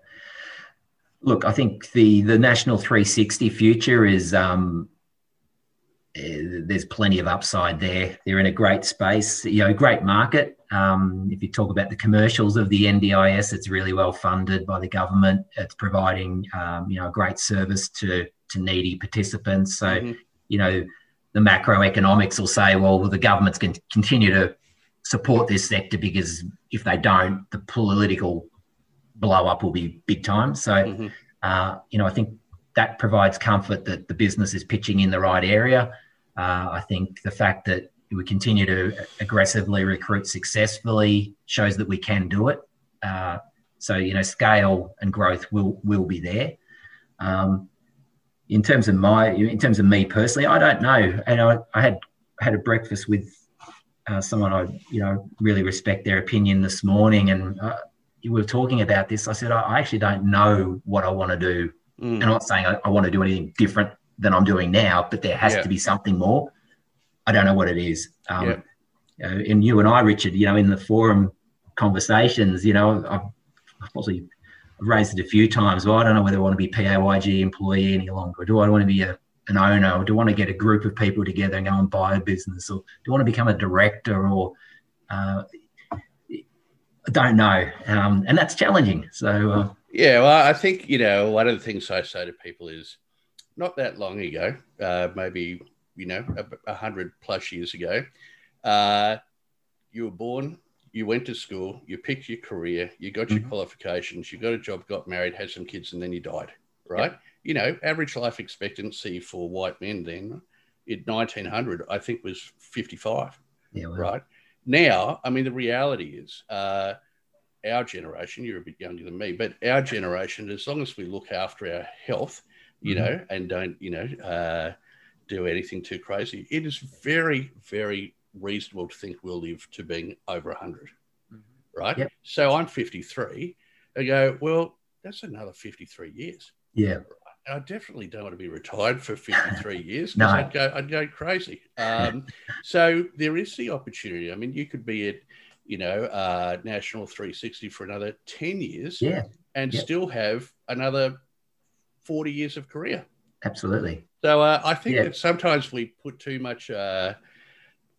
Look, I think the the national 360 future is um, eh, there's plenty of upside there. They're in a great space, you know, great market. Um, if you talk about the commercials of the NDIS, it's really well funded by the government. It's providing um, you know a great service to to needy participants. So Mhm. you know the macroeconomics will say, well, the government's going to continue to support this sector because if they don't, the political blow up will be big time. So, Mhm. uh, you know, I think that provides comfort that the business is pitching in the right area. Uh, I think the fact that we continue to aggressively recruit successfully shows that we can do it. Uh, so, you know, scale and growth will will be there. Um, in terms of my, in terms of me personally, I don't know. And I, I had had a breakfast with uh, someone I, you know, really respect their opinion this morning, and uh, we were talking about this. I said I, I actually don't know what I want to do, Mm. and I'm not saying I, I want to do anything different than I'm doing now, but there has Yeah. to be something more. I don't know what it is. Um, Yeah. you know, and you and I, Richard, you know, in the forum conversations, you know, I've, possibly raised it a few times. Well, I don't know whether I want to be PAYG employee any longer. Or do I want to be a, an owner? Or do I want to get a group of people together and go and buy a business? Or do I want to become a director? Or uh, I don't know. Um, and that's challenging. So, uh, yeah, well, I think, you know, one of the things I say to people is not that long ago, uh, maybe, you know, a, a hundred plus years ago, uh, you were born, you went to school, you picked your career, you got your mm-hmm. qualifications, you got a job, got married, had some kids, and then you died, right? Yep. You know, average life expectancy for white men then in 1900, I think, was 55, yeah, right? Now, I mean, the reality is, uh, our generation, you're a bit younger than me, but our generation, as long as we look after our health, you mm-hmm. know, and don't, you know, uh, do anything too crazy, it is very, very reasonable to think we'll live to being over 100, mm-hmm. right? Yep. So I'm 53. I go, well, that's another 53 years. Yeah. I definitely don't want to be retired for 53 <laughs> years no. I'd go, I'd go crazy. Um, <laughs> so there is the opportunity. I mean, you could be at, you know, uh, National 360 for another 10 years yeah. and still have another 40 years of career. Absolutely. So uh, I think yeah. that sometimes we put too much uh,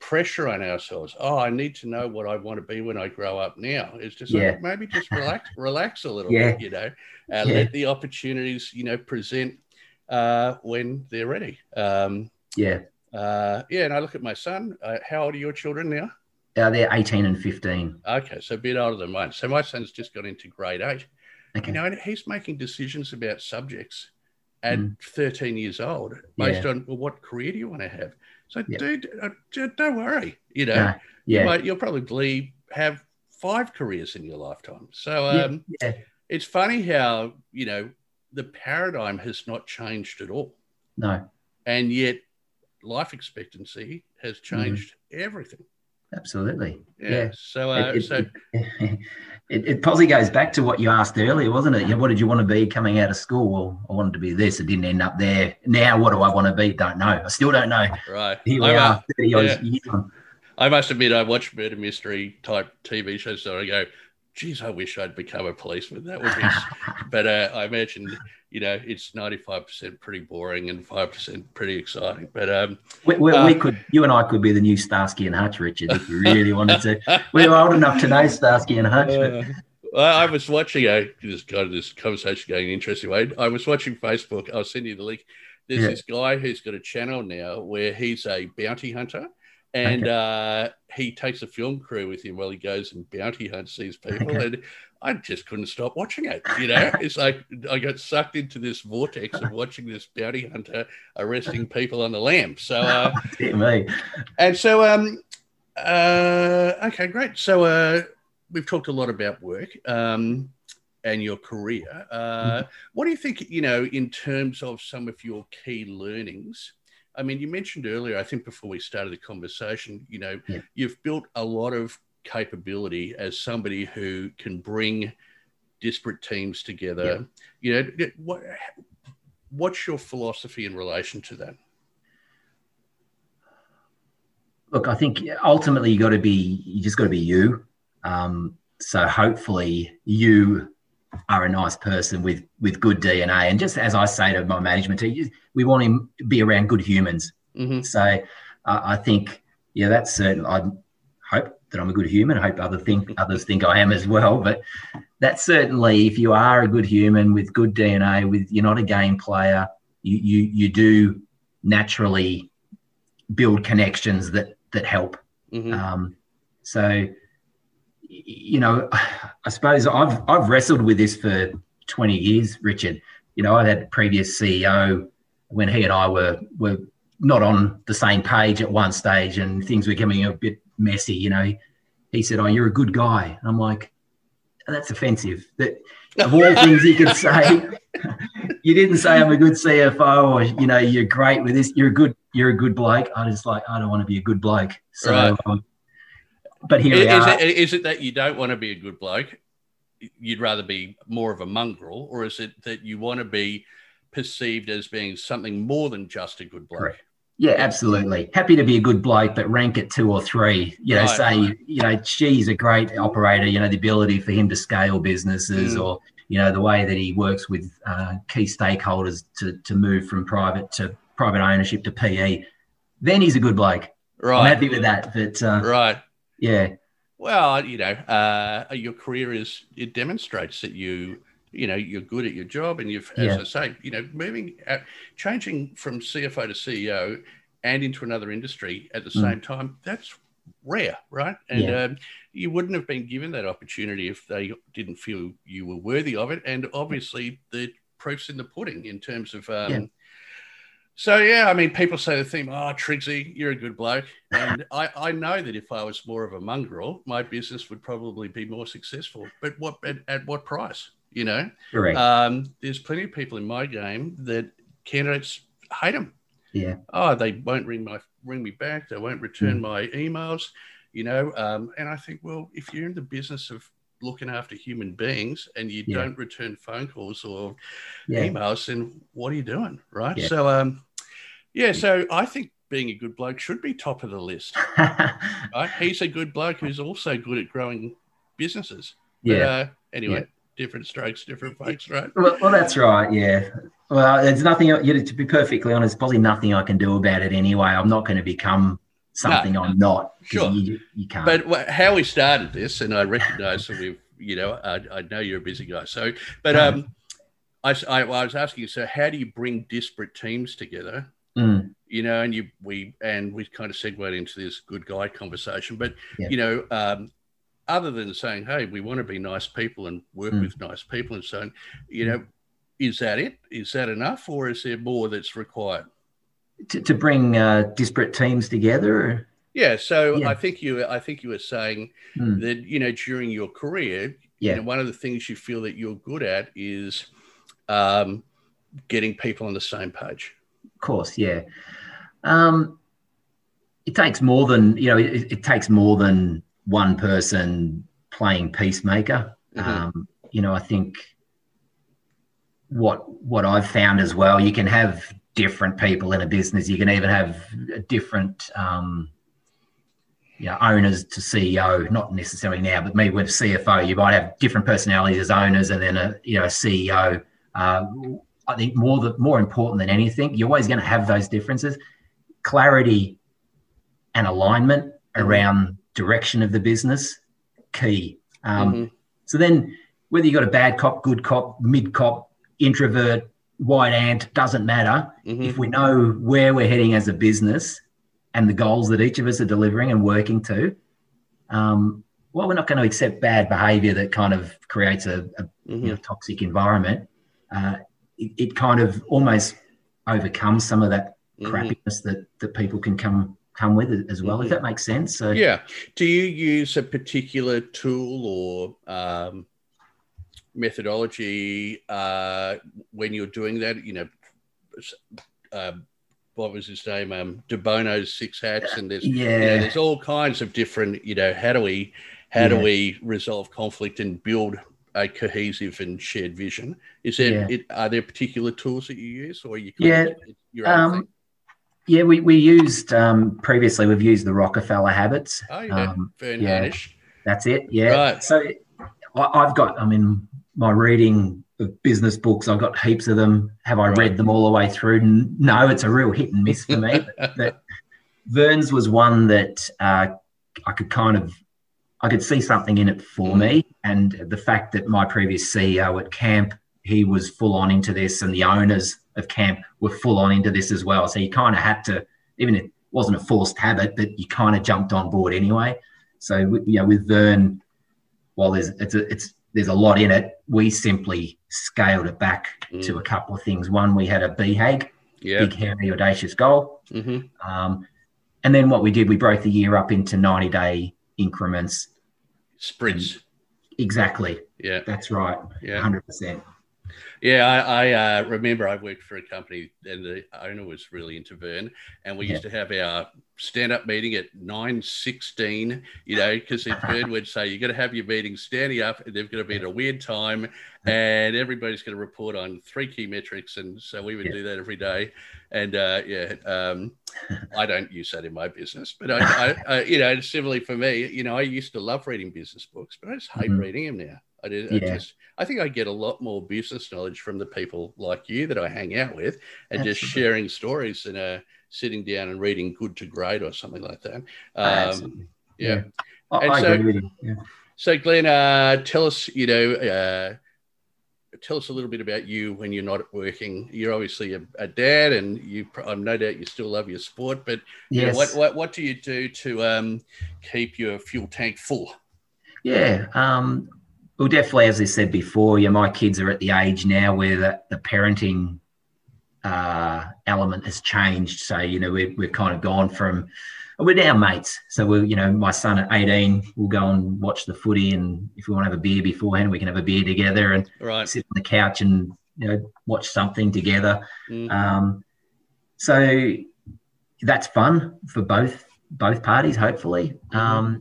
pressure on ourselves. Oh, I need to know what I want to be when I grow up now. It's just yeah. like, maybe just relax, <laughs> relax a little yeah. bit, you know, and yeah. let the opportunities, you know, present uh, when they're ready. Um, yeah. Uh, yeah. And I look at my son. Uh, how old are your children now? Uh, they're 18 and 15. Okay. So a bit older than mine. So my son's just got into grade eight. Okay. You know, and he's making decisions about subjects at mm. 13 years old based yeah. on well, what career do you want to have? So, yep. dude, uh, don't worry. You know, nah, yeah. you you'll probably have five careers in your lifetime. So, um, yeah. it's funny how, you know, the paradigm has not changed at all. No. And yet, life expectancy has mm-hmm. changed mm. everything. Absolutely. Yeah. yeah. So, uh, it, it, so <laughs> it, it, probably goes back to what you asked earlier, wasn't it? What did you want to be coming out of school? Well, I wanted to be this. It didn't end up there. Now, what do I want to be? Don't know. I still don't know. Right. Here we are, 30 yeah. I must admit, I watch murder mystery type TV shows, so I go, geez, I wish I'd become a policeman. That would be, <laughs> but uh, I imagine, you know, it's 95% pretty boring and 5% pretty exciting. But um, we, we, uh, we, could, you and I could be the new Starsky and Hutch, Richard, if you really wanted to. We're old enough to know Starsky and Hutch. Uh, I was watching, a this kind of this conversation going an interesting way. I was watching Facebook. I'll send you the link. There's yeah. this guy who's got a channel now where he's a bounty hunter and okay. uh, he takes a film crew with him while he goes and bounty hunts these people. Okay. And I just couldn't stop watching it. You know, <laughs> it's like I got sucked into this vortex of watching this bounty hunter arresting people on the lamp. So, uh, <laughs> me. and so, um, uh, okay, great. So, uh, we've talked a lot about work. Um, and your career. Uh, mm-hmm. What do you think, you know, in terms of some of your key learnings I mean, you mentioned earlier, I think before we started the conversation, you know, yeah. you've built a lot of capability as somebody who can bring disparate teams together. Yeah. You know, what what's your philosophy in relation to that? Look, I think ultimately you got to be you just got to be you. Um, so hopefully you are a nice person with with good DNA. And just as I say to my management team, we want him to be around good humans. Mm-hmm. So uh, I think, yeah, that's certain. I hope that I'm a good human. I hope other think <laughs> others think I am as well. But that's certainly if you are a good human with good DNA, with you're not a game player, you you you do naturally build connections that that help. Mm-hmm. Um, so you know, I suppose I've I've wrestled with this for 20 years, Richard. You know, I had a previous CEO when he and I were were not on the same page at one stage and things were getting a bit messy, you know. He said, Oh, you're a good guy. And I'm like, that's offensive. That of all <laughs> things you could say, you didn't say I'm a good CFO or you know, you're great with this, you're a good you're a good bloke. I just like I don't want to be a good bloke. So right. um, but here is, It, is it that you don't want to be a good bloke? You'd rather be more of a mongrel, or is it that you want to be perceived as being something more than just a good bloke? Correct. Yeah, absolutely. Happy to be a good bloke, but rank it two or three. You know, right, say, right. you know, she's a great operator, you know, the ability for him to scale businesses mm. or, you know, the way that he works with uh, key stakeholders to, to move from private to private ownership to PE, then he's a good bloke. Right. I'm happy with that. But uh, right. Yeah. Well, you know, uh, your career is it demonstrates that you you know you're good at your job and you've as yeah. i say you know moving at, changing from cfo to ceo and into another industry at the mm. same time that's rare right and yeah. um, you wouldn't have been given that opportunity if they didn't feel you were worthy of it and obviously the proof's in the pudding in terms of um, yeah. So yeah, I mean, people say the thing, "Oh, Triggsy, you're a good bloke," and I, I know that if I was more of a mongrel, my business would probably be more successful. But what at, at what price? You know, right. um, there's plenty of people in my game that candidates hate them. Yeah. Oh, they won't ring my ring me back. They won't return mm. my emails. You know, um, and I think, well, if you're in the business of looking after human beings and you yeah. don't return phone calls or yeah. emails, then what are you doing, right? Yeah. So, um, yeah, so I think being a good bloke should be top of the list. <laughs> right? He's a good bloke who's also good at growing businesses. But, yeah. Uh, anyway, yeah. different strokes, different folks, right? Well, well, that's right. Yeah. Well, there's nothing. To be perfectly honest, probably nothing I can do about it anyway. I'm not going to become something no, I'm not. Sure. You, you, can't. But how we started this, and I recognise that we've, you know, I, I, know you're a busy guy. So, but um, I, I, I was asking you, so how do you bring disparate teams together? Mm. You know, and you we and we kind of segued into this good guy conversation, but yeah. you know, um, other than saying, "Hey, we want to be nice people and work mm. with nice people," and so on, you know, is that it? Is that enough, or is there more that's required? To, to bring uh, disparate teams together. Yeah, so yeah. I think you I think you were saying mm. that you know during your career, yeah. You know, one of the things you feel that you're good at is um, getting people on the same page course, yeah. Um, it takes more than you know. It, it, takes more than one person playing peacemaker. Mm-hmm. Um, you know, I think what what I've found as well, you can have different people in a business. You can even have different um, you know, owners to CEO, not necessarily now, but maybe with CFO, you might have different personalities as owners and then a you know a CEO. Uh, I think more the more important than anything, you're always going to have those differences. Clarity and alignment mm-hmm. around direction of the business, key. Um, mm-hmm. So then, whether you've got a bad cop, good cop, mid cop, introvert, white ant, doesn't matter. Mm-hmm. If we know where we're heading as a business and the goals that each of us are delivering and working to, um, well, we're not going to accept bad behaviour that kind of creates a, a you know, toxic environment. Uh, it, it kind of almost overcomes some of that mm-hmm. crappiness that that people can come come with it as well, mm-hmm. if that makes sense. So yeah, do you use a particular tool or um, methodology uh, when you're doing that? You know, uh, what was his name? Um, De Bono's six hats, and there's yeah, you know, there's all kinds of different. You know, how do we how yeah. do we resolve conflict and build a cohesive and shared vision. Is there yeah. it, are there particular tools that you use, or you yeah um, yeah we, we used um, previously we've used the Rockefeller habits. Oh yeah, um, yeah, That's it. Yeah. Right. So I, have got I mean my reading of business books. I've got heaps of them. Have I right. read them all the way through? No, it's a real hit and miss for me. but, but <laughs> Verne's was one that uh, I could kind of I could see something in it for mm. me. And the fact that my previous CEO at Camp, he was full on into this, and the owners of Camp were full on into this as well. So you kind of had to, even if it wasn't a forced habit, but you kind of jumped on board anyway. So you know, with Verne, while there's it's a, it's there's a lot in it, we simply scaled it back mm. to a couple of things. One, we had a BHAG, yep. big, hairy, audacious goal. Mm-hmm. Um, and then what we did, we broke the year up into 90 day increments. Sprints. Exactly. Yeah. That's right. Yeah. 100%. Yeah, I, I uh, remember I worked for a company and the owner was really into Verne, and we yeah. used to have our stand-up meeting at nine sixteen. You know, because Verne would say you got to have your meeting standing up, and they've got to be at a weird time, and everybody's going to report on three key metrics, and so we would yeah. do that every day. And uh, yeah, um, I don't use that in my business, but I, I, I, you know, similarly for me, you know, I used to love reading business books, but I just hate mm-hmm. reading them now. I, did, Yeah. I just, I think I get a lot more business knowledge from the people like you that I hang out with, and just sharing stories and uh, sitting down and reading Good to Great or something like that. Um, Absolutely. yeah. I, And I so- agree with you. Yeah. So, Glenn, uh, tell us, you know, uh, tell us a little bit about you when you're not working. You're obviously a, a dad, and you, I'm no doubt, you still love your sport. But you know, what, what what do you do to um, keep your fuel tank full? Yeah. Um, well, definitely, as I said before, yeah, my kids are at the age now where the, the parenting uh, element has changed. So, you know, we've, we've kind of gone from, we're now mates. So, we'll, you know, my son at 18 we'll go and watch the footy. And if we want to have a beer beforehand, we can have a beer together and Right. sit on the couch and, you know, watch something together. Mm. Um, so that's fun for both both parties. Hopefully, um,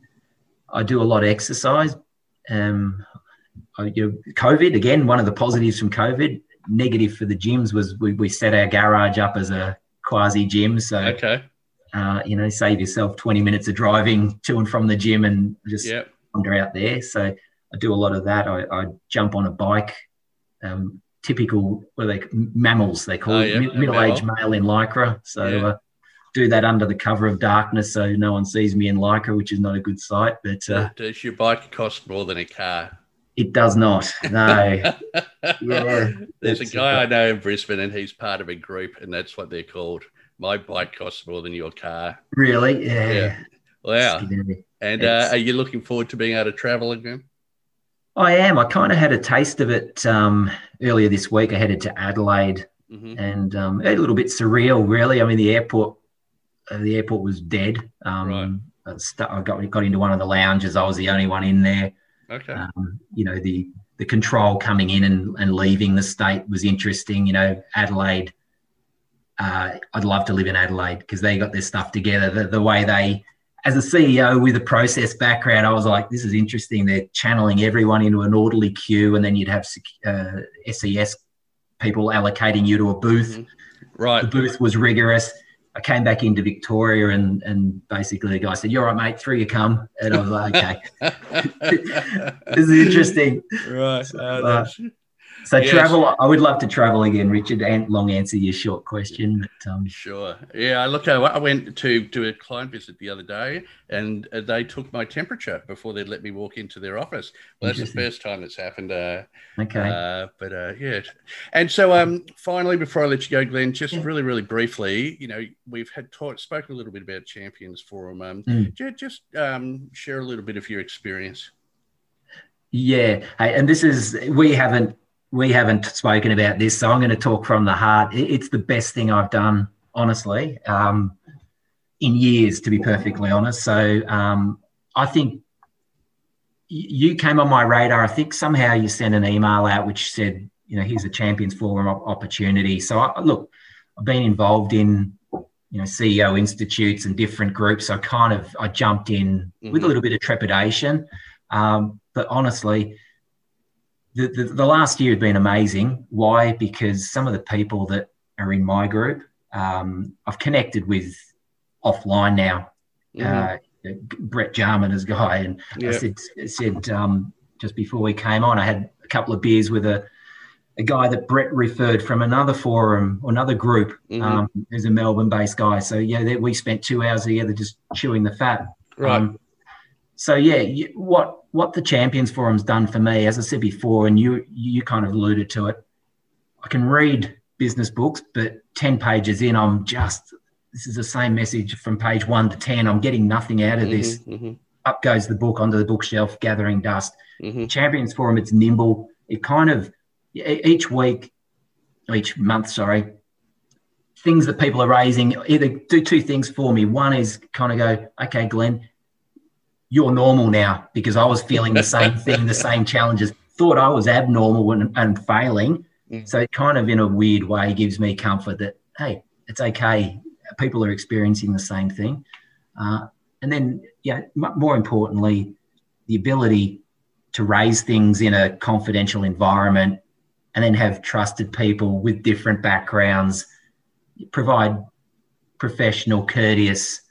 I do a lot of exercise. Um, you know, COVID again. One of the positives from COVID, negative for the gyms was we, we set our garage up as a quasi gym. So Okay. uh, you know, save yourself twenty minutes of driving to and from the gym and just Yeah. wander out there. So I do a lot of that. I, I jump on a bike. Um, typical, what they MAMILs? They call Oh, it yeah, mid- middle-aged male in lycra. So Yeah. uh, do that under the cover of darkness, so no one sees me in lycra, which is not a good sight. But uh, Does your bike cost more than a car? It does not. No. <laughs> Yeah, There's a guy I know in Brisbane, and he's part of a group, and that's what they're called. My bike costs more than your car. really? Yeah. Yeah. Wow. Scary. And uh, are you looking forward to being able to travel again? I am. I kind of had a taste of it um, earlier this week. I headed to Adelaide hmm and um, a little bit surreal, really. I mean, the airport, uh, the airport was dead. Um, Right. I, stu- I got got into one of the lounges. I was the only one in there. Okay. Um, you know, the the control coming in and, and leaving the state was interesting. You know, Adelaide. Uh, I'd love to live in Adelaide because they got their stuff together. The, the way they, as a CEO with a process background, I was like, this is interesting. They're channeling everyone into an orderly queue, and then you'd have uh, SES people allocating you to a booth. Mhm. Right. The booth was rigorous. I came back into Victoria, and and basically the guy said, "You're right, mate. Through you come." And I was like, "Okay, <laughs> <laughs> this is interesting." right. Uh, Uh, So Yes. travel, I would love to travel again, Richard. And long answer your short question, but um, Sure. Yeah. I look. I went to do a client visit the other day, and uh, they took my temperature before they let me walk into their office. Well, that's the first time it's happened. Uh, okay, uh, but uh, yeah. And so, um, finally, before I let you go, Glenn, just Yeah. really, really briefly, you know, we've had taught, spoken a little bit about Champions Forum. Um, Mm. just um, share a little bit of your experience. yeah. And this is we haven't we haven't spoken about this, so I'm going to talk from the heart. It's the best thing I've done, honestly, um, in years, to be perfectly honest. So um, I think you came on my radar. I think somehow you sent an email out which said, you know, here's a Champions Forum opportunity. So I, look, I've been involved in, you know, CEO institutes and different groups. So I kind of I jumped in with a little bit of trepidation, um, but honestly. The, the, the last year had been amazing. Why? Because some of the people that are in my group, um, I've connected with offline now. Mhm. Uh, Brett Jarman is a guy, and Yeah. I said, said um, just before we came on, I had a couple of beers with a, a guy that Brett referred from another forum or another group. Mhm. Um, who's a Melbourne-based guy. So yeah, they, we spent two hours together just chewing the fat. right. Um, so yeah, you, what what the Champions Forum's done for me, as I said before, and you you kind of alluded to it. I can read business books, but ten pages in, I'm just this is the same message from page one to ten. I'm getting nothing out of this. Mhm, Up goes the book onto the bookshelf, gathering dust. mhm, mhm. Champions Forum, it's nimble. It kind of each week, each month, sorry, things that people are raising either do two things for me. One is kind of go, okay, Glenn, you're normal now because I was feeling the same <laughs> thing, the same challenges. Thought I was abnormal and, and failing. Mm. So it kind of, in a weird way, gives me comfort that hey, it's okay. People are experiencing the same thing. Uh, and then, yeah, m- more importantly, the ability to raise things in a confidential environment and then have trusted people with different backgrounds provide professional courteous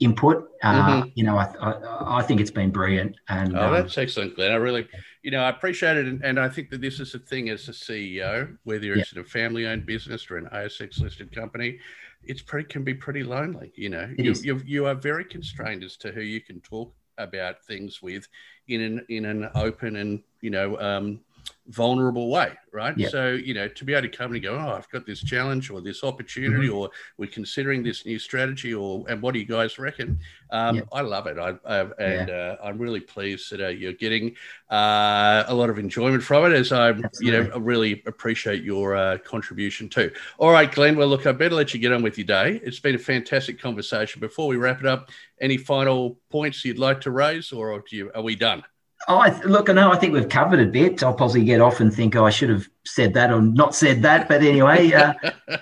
input. Uh, mm-hmm. You know, I, I, I, think it's been brilliant. And oh, um, that's excellent, Glenn. I really, you know, I appreciate it, and, and I think that this is a thing as a CEO, whether it's yeah. in a family-owned business or an ASX-listed company, it's pretty can be pretty lonely. You know, you, you you are very constrained as to who you can talk about things with in an in an open and you know um, vulnerable way, right? Yep. So, you know, to be able to come and go, oh, I've got this challenge or this opportunity, mm-hmm. or we're considering this new strategy, or and what do you guys reckon? Um, yep. I love it. I, I and yeah. uh, I'm really pleased that uh, you're getting uh, a lot of enjoyment from it, as I, you know, I really appreciate your uh, contribution too. All right, Glenn. Well, look, I better let you get on with your day. It's been a fantastic conversation. Before we wrap it up, any final points you'd like to raise, or do you, are we done? Oh, I, look, I know. I think we've covered a bit. I'll possibly get off and think, oh, I should have said that or not said that. But anyway, uh, <laughs>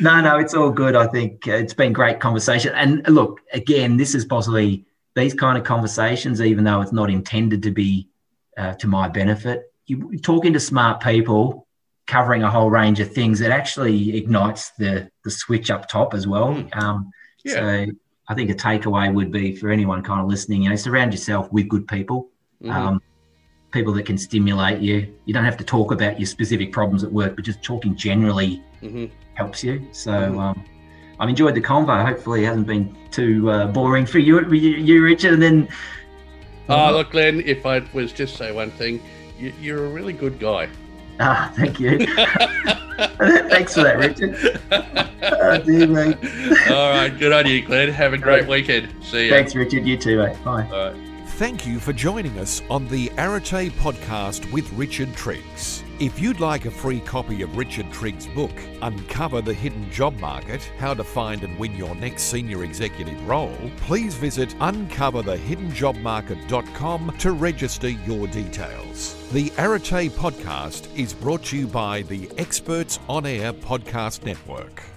no, no, it's all good. I think uh, it's been great conversation. And look, again, this is possibly these kind of conversations, even though it's not intended to be uh, to my benefit. You talking to smart people, covering a whole range of things, it actually ignites the the switch up top as well. Mm. Um, yeah. So I think a takeaway would be for anyone kind of listening, you know, surround yourself with good people mm-hmm. um, people that can stimulate you. You don't have to talk about your specific problems at work, but just talking generally mm-hmm. helps you. So mm-hmm. um, I've enjoyed the convo. Hopefully, it hasn't been too uh, boring for you, you, Richard. And then, oh, look, Glenn, if I was just say one thing, you, you're a really good guy. Ah, thank you. <laughs> Thanks for that, Richard. <laughs> oh, dear, mate. All right, good on you, Glenn. Have a great weekend. See you. Thanks, Richard. You too, mate. Bye. All right. Thank you for joining us on the Arete podcast with Richard Triggs. If you'd like a free copy of Richard Triggs' book, Uncover the Hidden Job Market How to Find and Win Your Next Senior Executive Role, please visit uncoverthehiddenjobmarket.com to register your details. The Arete podcast is brought to you by the Experts On Air Podcast Network.